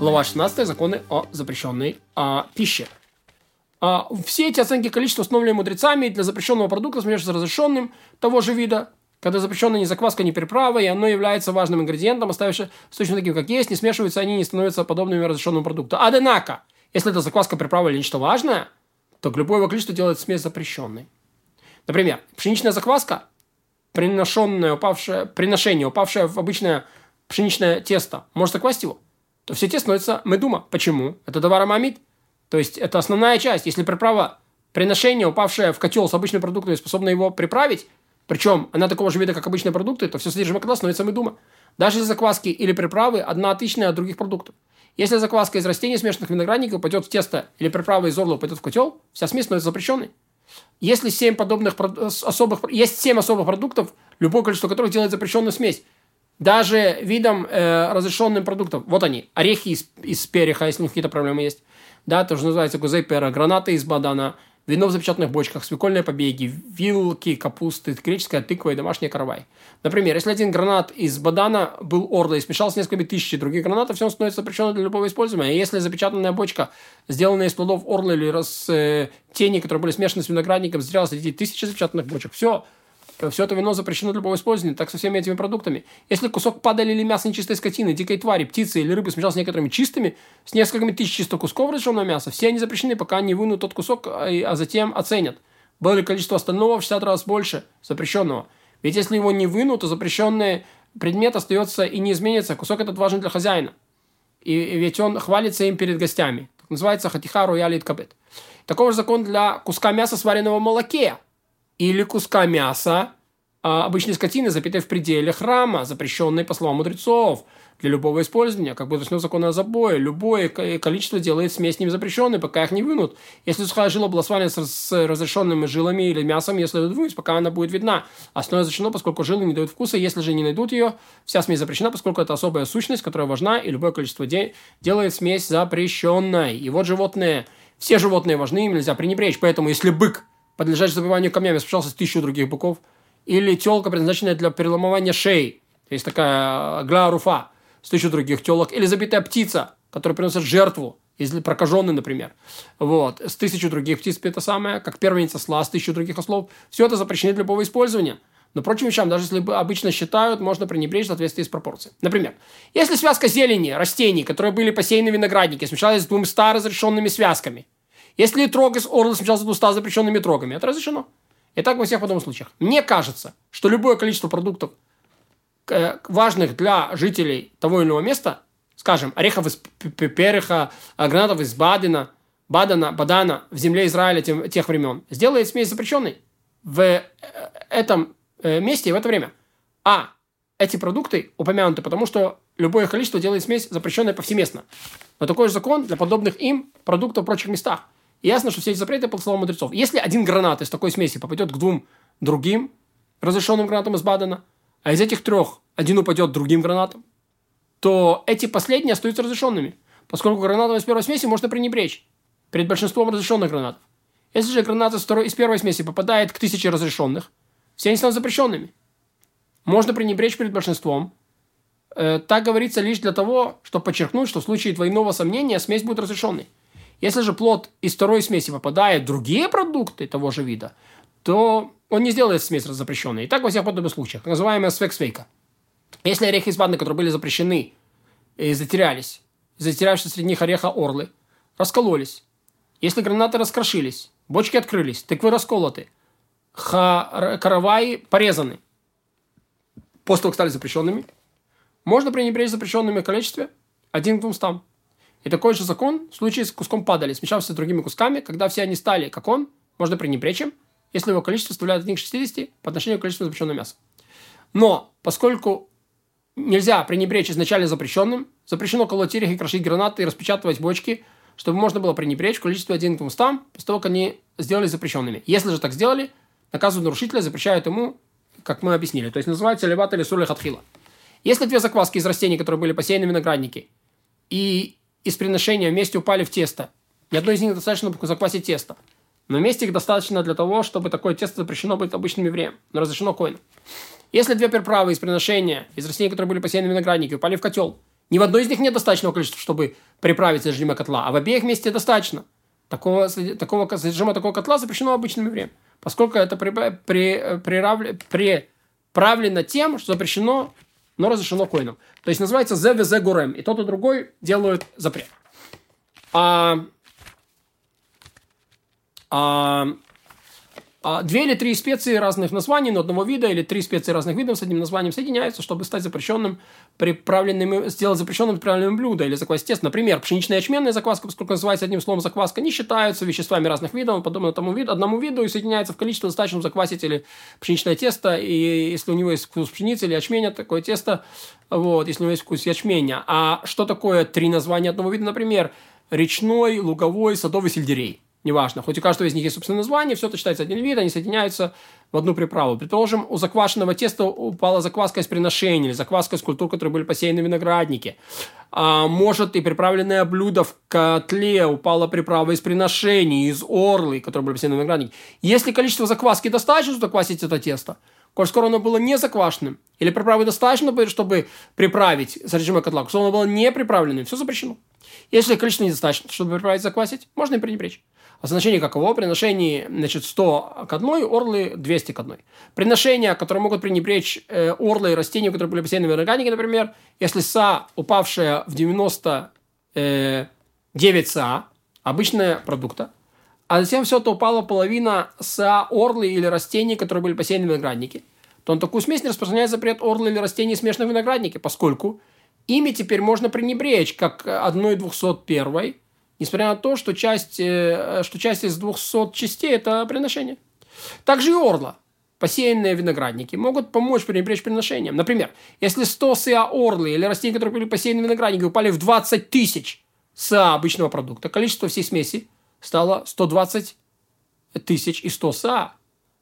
Глава 16. Законы о запрещенной а, пище. А, все эти оценки количества, установленные мудрецами для запрещенного продукта, смешиваются с разрешенным того же вида, когда запрещенная ни закваска, ни приправа, и оно является важным ингредиентом, оставившись точно таким, как есть, не смешиваются они, не становятся подобными разрешенному продукту. Однако, если это закваска, приправа или нечто важное, то любое его количество делает смесь запрещенной. Например, пшеничная закваска, приношенное, упавшее, приношение, упавшее в обычное пшеничное тесто, может заквасить его, то все тесто становится медума. Почему? Это товар амамид. То есть, это основная часть. Если приправа приношение, упавшее в котел с обычным продуктом, способна его приправить, причем она такого же вида, как обычные продукты, то все содержимое котла становится медума. Даже если закваски или приправы одна отличная от других продуктов. Если закваска из растений, смешанных виноградников, упадет в тесто или приправа из орла упадет в котел, вся смесь становится запрещенной. Если 7 подобных особых, есть 7 особых продуктов, любое количество которых делает запрещенную смесь, даже видом э, разрешенным продуктов. Вот они, орехи из, из переха, если у них какие-то проблемы есть. Да, то, что называется гузейпера, гранаты из бадана, вино в запечатанных бочках, свекольные побеги, вилки, капусты, греческая тыква и домашний каравай. Например, если один гранат из бадана был орла и смешался с несколькими тысяч других гранатов, все он становится запрещенным для любого использования. А если запечатанная бочка, сделанная из плодов орла или раз, э, тени, которые были смешаны с виноградником, сделала среди тысячи запечатанных бочек, все, все это вино запрещено для любого использования, так со всеми этими продуктами. Если кусок падали или мяса нечистой скотины, дикой твари, птицы или рыбы смешался с некоторыми чистыми, с несколькими тысяч чистых кусков разрешенного мяса, все они запрещены, пока не вынут тот кусок, а, а затем оценят. Было ли количество остального в 60 раз больше запрещенного. Ведь если его не вынут, то запрещенный предмет остается и не изменится. Кусок этот важен для хозяина. И ведь он хвалится им перед гостями. Так называется хатиха роялит кабет. Такой же закон для куска мяса, сваренного в молоке или куска мяса а, обычной скотины, запятой в пределе храма, запрещенной по словам мудрецов для любого использования, как бы уточнил закон о забое. Любое количество делает смесь с ними запрещенной, пока их не вынут. Если сухая жила была сварена с, разрешенными жилами или мясом, если вынуть, пока она будет видна. Основное запрещено, поскольку жилы не дают вкуса. Если же не найдут ее, вся смесь запрещена, поскольку это особая сущность, которая важна, и любое количество де- делает смесь запрещенной. И вот животные, все животные важны, им нельзя пренебречь. Поэтому, если бык подлежащий забиванию камнями, смешался с тысячу других быков, или телка, предназначенная для переломывания шеи, есть такая гляруфа с тысячу других телок, или забитая птица, которая приносит жертву, если прокаженный, например, вот, с тысячу других птиц, это самое, как первенец осла, с тысячу других ослов, все это запрещено для любого использования. Но прочим вещам, даже если обычно считают, можно пренебречь в соответствии с пропорцией. Например, если связка зелени, растений, которые были посеяны в винограднике, смешалась с двумя разрешенными связками – если трог из орла смешался с двуста запрещенными трогами, это разрешено. И так во всех подобных случаях. Мне кажется, что любое количество продуктов, э, важных для жителей того или иного места, скажем, орехов из переха, а гранатов из Бадена, Бадана, Бадана в земле Израиля тем, тех времен, сделает смесь запрещенной в э, этом э, месте и в это время. А эти продукты упомянуты, потому что любое количество делает смесь запрещенной повсеместно. Но такой же закон для подобных им продуктов в прочих местах. Ясно, что все эти запреты по словам мудрецов. Если один гранат из такой смеси попадет к двум другим разрешенным гранатам из Бадена, а из этих трех один упадет другим гранатам, то эти последние остаются разрешенными, поскольку гранатом из первой смеси можно пренебречь перед большинством разрешенных гранатов. Если же граната из, второй, из первой смеси попадает к тысяче разрешенных, все они станут запрещенными. Можно пренебречь перед большинством. Э, так говорится лишь для того, чтобы подчеркнуть, что в случае двойного сомнения смесь будет разрешенной. Если же плод из второй смеси попадает в другие продукты того же вида, то он не сделает смесь запрещенной. И так во всех подобных случаях, называемая свексвейка. Если орехи из бадны, которые были запрещены и затерялись, затерявшись среди них ореха орлы, раскололись, если гранаты раскрошились, бочки открылись, тыквы расколоты, караваи порезаны, после того, как стали запрещенными, можно пренебречь запрещенными в количестве один к двумстам. И такой же закон в случае с куском падали, смешавшись с другими кусками, когда все они стали, как он, можно пренебречь им, если его количество составляет 1 к 60 по отношению к количеству запрещенного мяса. Но, поскольку нельзя пренебречь изначально запрещенным, запрещено колоть и крошить гранаты и распечатывать бочки, чтобы можно было пренебречь в количестве 1 к 200 после того, как они сделали запрещенными. Если же так сделали, наказывают нарушителя, запрещают ему, как мы объяснили. То есть называется леват или сули хатхила. Если две закваски из растений, которые были посеяны в винограднике, и из приношения вместе упали в тесто. Ни одной из них достаточно, чтобы заквасить тесто. Но вместе их достаточно для того, чтобы такое тесто запрещено быть обычным евреем, но разрешено коину. Если две приправы из приношения, из растений, которые были посеяны в винограднике, упали в котел, Ни в одной из них нет достаточного количества, чтобы приправить содержимое котла, а в обеих вместе достаточно. Такого, такого содержимого такого котла запрещено обычным евреям, поскольку это при, при, приравле, приправлено тем, что запрещено, но разрешено коином. То есть называется ЗВЗ Гурем. И тот и другой делают запрет. А, а две или три специи разных названий, но одного вида, или три специи разных видов с одним названием соединяются, чтобы стать запрещенным, приправленным, сделать запрещенным приправленным блюдо или заквасить тесто. Например, пшеничная ячменная закваска, поскольку называется одним словом закваска, не считаются веществами разных видов, подобно тому виду, одному виду и соединяется в количестве достаточном заквасить или пшеничное тесто, и если у него есть вкус пшеницы или ячменя, такое тесто, вот, если у него есть вкус ячменя. А что такое три названия одного вида, например, речной, луговой, садовый сельдерей? Неважно. Хоть у каждого из них есть собственное название, все это считается один вид, они соединяются в одну приправу. Предположим, у заквашенного теста упала закваска из приношения или закваска из культур, которые были посеяны в винограднике. А, может, и приправленное блюдо в котле упала приправа из приношений, из орлы, которые были посеяны в винограднике. Если количество закваски достаточно, чтобы заквасить это тесто, коль скоро оно было не заквашенным, или приправы достаточно, чтобы приправить содержимое котла, коль оно было не приправленным, все запрещено. Если количество недостаточно, чтобы приправить, заквасить, можно и пренебречь. А значение каково? Приношение, значит, 100 к одной, орлы 200 к одной. Приношения, которые могут пренебречь э, орлы и растения, которые были посеяны в органике, например, если са, упавшая в 99 э, са, обычная продукта, а затем все это упало половина са орлы или растений, которые были посеяны в винограднике, то на такую смесь не распространяет запрет орлы или растений, смешанных в винограднике, поскольку ими теперь можно пренебречь, как одной двухсот первой, Несмотря на то, что часть, э, что часть из 200 частей – это приношение. Также и орла, посеянные виноградники, могут помочь пренебречь приношением. Например, если 100 СА орлы или растения, которые были посеяны виноградники, упали в 20 тысяч СА обычного продукта, количество всей смеси стало 120 тысяч и 100 СА.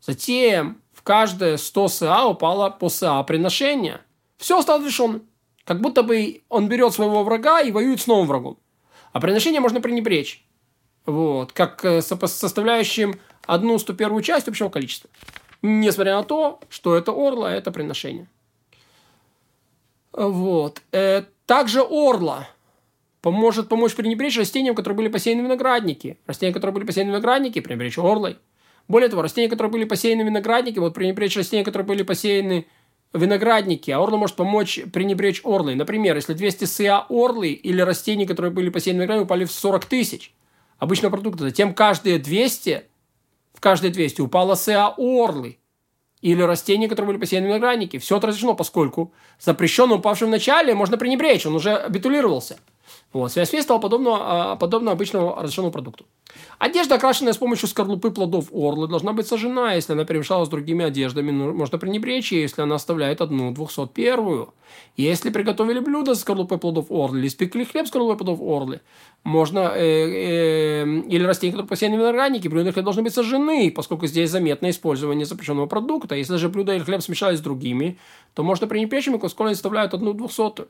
Затем в каждое 100 СА упало по СА приношения. Все стало решенным. Как будто бы он берет своего врага и воюет с новым врагом. А приношение можно пренебречь. Вот, как э, составляющим одну сто первую часть общего количества. Несмотря на то, что это орла, это приношение. Вот. Э, также орла поможет помочь пренебречь растениям, которые были посеяны в винограднике. Растения, которые были посеяны в винограднике, пренебречь орлой. Более того, растения, которые были посеяны в винограднике, вот пренебречь растения, которые были посеяны виноградники, а орла может помочь пренебречь орлой. Например, если 200 СА орлы или растений, которые были посеяны в винограднике, упали в 40 тысяч обычного продукта, затем каждые 200, в каждые 200 упала СА орлы или растения, которые были посеяны в винограднике. Все это разрешено, поскольку запрещенно упавшим в начале можно пренебречь, он уже абитулировался. Вот. Связь стала подобно, а, подобно обычному разрешенному продукту. Одежда, окрашенная с помощью скорлупы плодов орлы, должна быть сожжена. Если она перемешалась с другими одеждами, ну, можно пренебречь ей, если она оставляет одну 201-ю. Если приготовили блюдо с скорлупой плодов орлы, или испекли хлеб с скорлупой плодов орлы, можно, э, э, или растения, которые посеяны в винограднике, блюда и хлеб должны быть сожжены, поскольку здесь заметно использование запрещенного продукта. Если же блюдо или хлеб смешались с другими, то можно пренебречь ими, поскольку они составляют одну двухсотую.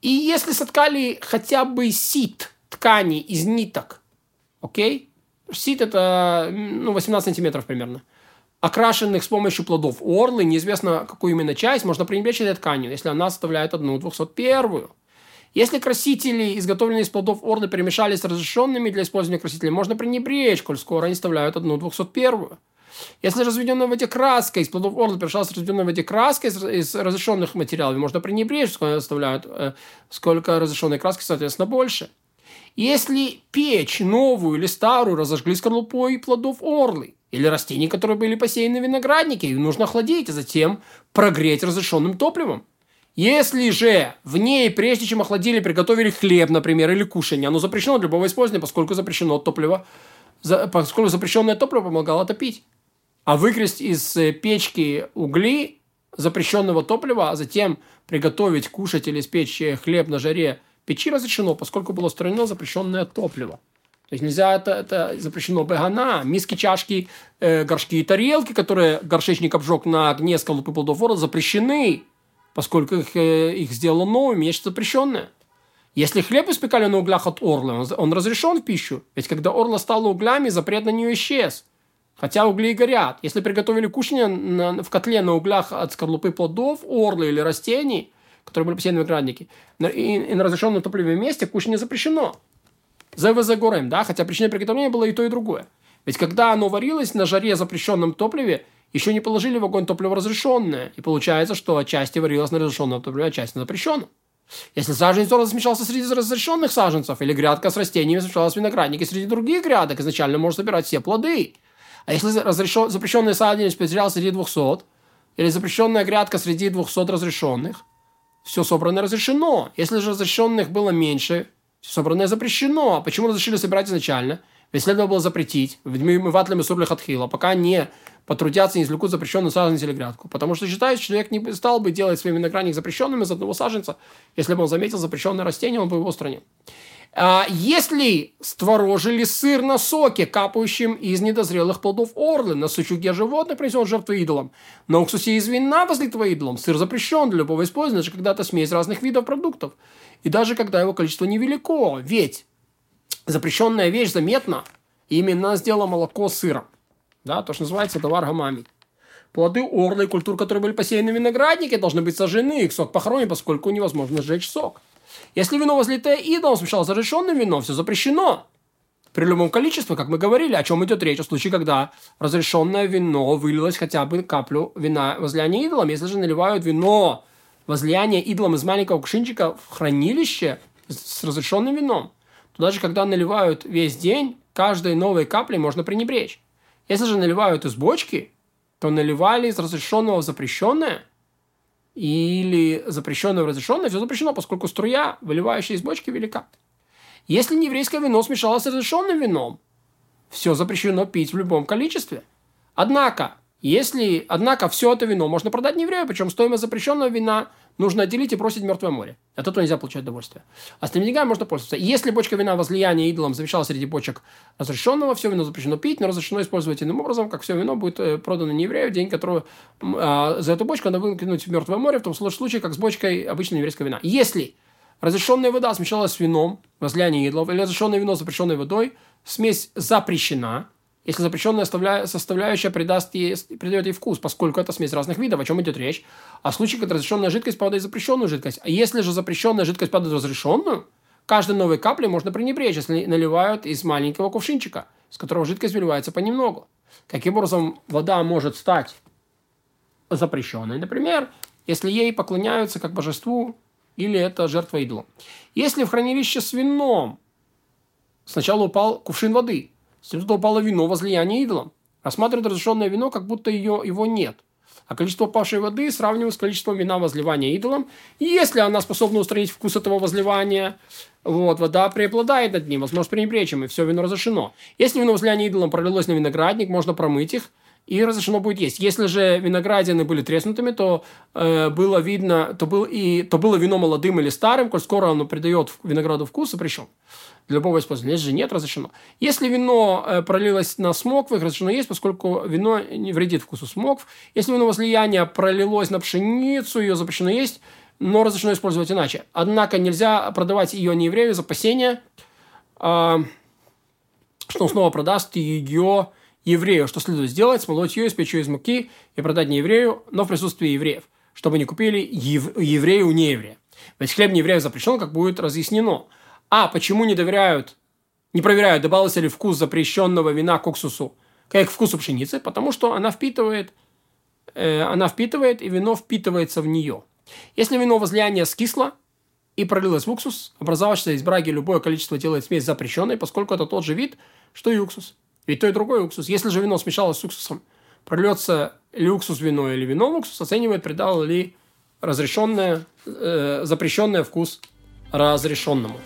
И если соткали хотя бы сит ткани из ниток, окей? Сит это ну, 18 сантиметров примерно. Окрашенных с помощью плодов орлы, неизвестно какую именно часть, можно пренебречь этой тканью, если она составляет одну 201. Если красители, изготовленные из плодов орлы, перемешались с разрешенными для использования красителей, можно пренебречь, коль скоро они составляют одну 201. Если разведенная в воде краска из плодов орла перешла с разведенной в воде краской из, разрешенных материалов, можно пренебречь, сколько оставляют, э, сколько разрешенной краски, соответственно, больше. Если печь новую или старую разожгли скорлупой плодов орлы, или растений, которые были посеяны в винограднике, их нужно охладить, а затем прогреть разрешенным топливом. Если же в ней, прежде чем охладили, приготовили хлеб, например, или кушание, оно запрещено для любого использования, поскольку запрещено топливо, поскольку запрещенное топливо помогало топить а выкрасть из э, печки угли запрещенного топлива, а затем приготовить, кушать или испечь э, хлеб на жаре печи разрешено, поскольку было устранено запрещенное топливо. То есть нельзя это, это запрещено бегана, миски, чашки, э, горшки и тарелки, которые горшечник обжег на огне скорлупы плодов вора, запрещены, поскольку их, э, их сделало новыми, есть запрещенное. Если хлеб испекали на углях от орлы, он, он разрешен в пищу. Ведь когда орла стала углями, запрет на нее исчез. Хотя угли горят. Если приготовили кушание в котле на углях от скорлупы плодов, орлы или растений, которые были посеяны в винограднике, и, и на разрешенном топливе месте кушать запрещено. ЗВЗ горем, да, хотя причиной приготовления было и то, и другое. Ведь когда оно варилось на жаре запрещенном топливе, еще не положили в огонь топливо разрешенное. И получается, что отчасти варилось на разрешенном топливе, часть на запрещенном. Если саженец тоже смешался среди разрешенных саженцев, или грядка с растениями смешалась в винограднике среди других грядок, изначально можно собирать все плоды. А если разрешен, запрещенный саженец потерял среди 200, или запрещенная грядка среди 200 разрешенных, все собранное разрешено. Если же разрешенных было меньше, все собранное запрещено. А почему разрешили собирать изначально? Ведь следовало было запретить. Мы ватлами сурлих отхила, пока не потрудятся и извлекут запрещенную саженец или грядку. Потому что считают, что человек не стал бы делать свои виноградник запрещенным из одного саженца. Если бы он заметил запрещенное растение, он бы его устранил. А если створожили сыр на соке, капающем из недозрелых плодов орлы, на сучуге животных принесен жертву идолам, на уксусе из вина возлитого идолом, сыр запрещен для любого использования, даже когда это смесь разных видов продуктов, и даже когда его количество невелико, ведь запрещенная вещь заметна, именно сделала молоко сыром. Да, то, что называется товар гамами. Плоды орлы и культур, которые были посеяны в винограднике, должны быть сожжены, их сок похоронен, поскольку невозможно сжечь сок. Если вино возлитое идолом смешалось с разрешенным вином, все запрещено. При любом количестве, как мы говорили, о чем идет речь, в случае, когда разрешенное вино вылилось хотя бы каплю вина возлияния идолом. Если же наливают вино возлияние идолом из маленького кувшинчика в хранилище с разрешенным вином, то даже когда наливают весь день, каждой новой каплей можно пренебречь. Если же наливают из бочки, то наливали из разрешенного в запрещенное, или запрещенное в разрешенное, все запрещено, поскольку струя, выливающая из бочки, велика. Если не еврейское вино смешалось с разрешенным вином, все запрещено пить в любом количестве. Однако, если, однако, все это вино можно продать не еврею, причем стоимость запрещенного вина нужно отделить и бросить в Мертвое море. От этого нельзя получать удовольствие. А с деньгами можно пользоваться. Если бочка вина возлияния идолом завещала среди бочек разрешенного, все вино запрещено пить, но разрешено использовать иным образом, как все вино будет э, продано не еврею, день, который а, за эту бочку надо выкинуть в Мертвое море, в том случае, как с бочкой обычной еврейского вина. Если разрешенная вода смешалась с вином, возлияние идолов, или разрешенное вино с запрещенной водой, смесь запрещена, если запрещенная составляющая придаст ей, придает ей вкус, поскольку это смесь разных видов, о чем идет речь. А в случае, когда разрешенная жидкость падает в запрещенную жидкость. А если же запрещенная жидкость падает в разрешенную, каждой новой каплей можно пренебречь, если наливают из маленького кувшинчика, с которого жидкость выливается понемногу. Каким образом вода может стать запрещенной? Например, если ей поклоняются как божеству, или это жертва идолу. Если в хранилище с вином сначала упал кувшин воды – что упало вино возлияние идолом. Рассматривают разрешенное вино, как будто ее, его нет. А количество упавшей воды сравнивают с количеством вина возливания идолом. И если она способна устранить вкус этого возливания, вот, вода преобладает над ним, возможно, пренебречь им, и все вино разрешено. Если вино возливания идолом пролилось на виноградник, можно промыть их, и разрешено будет есть. Если же виноградины были треснутыми, то э, было видно, то, был, и, то было вино молодым или старым, коль скоро оно придает винограду вкус, запрещен. Для любого использования. Если же нет, разрешено. Если вино э, пролилось на смоквы, разрешено есть, поскольку вино не вредит вкусу смокв. Если вино возлияния пролилось на пшеницу, ее запрещено есть, но разрешено использовать иначе. Однако нельзя продавать ее не еврею из опасения, э, что он снова продаст ее еврею, что следует сделать, смолоть ее, испечь ее из муки и продать не еврею, но в присутствии евреев, чтобы не купили ев... еврею не еврея. Ведь хлеб не еврею запрещен, как будет разъяснено. А почему не доверяют, не проверяют, добавился ли вкус запрещенного вина к уксусу, как к вкусу пшеницы? Потому что она впитывает, э, она впитывает, и вино впитывается в нее. Если вино возлияния скисло и пролилось в уксус, образовавшееся из браги любое количество делает смесь запрещенной, поскольку это тот же вид, что и уксус. Ведь то и другой уксус. Если же вино смешалось с уксусом, прольется ли уксус вино или вино уксус, оценивает, придал ли разрешенное, э, запрещенное вкус разрешенному.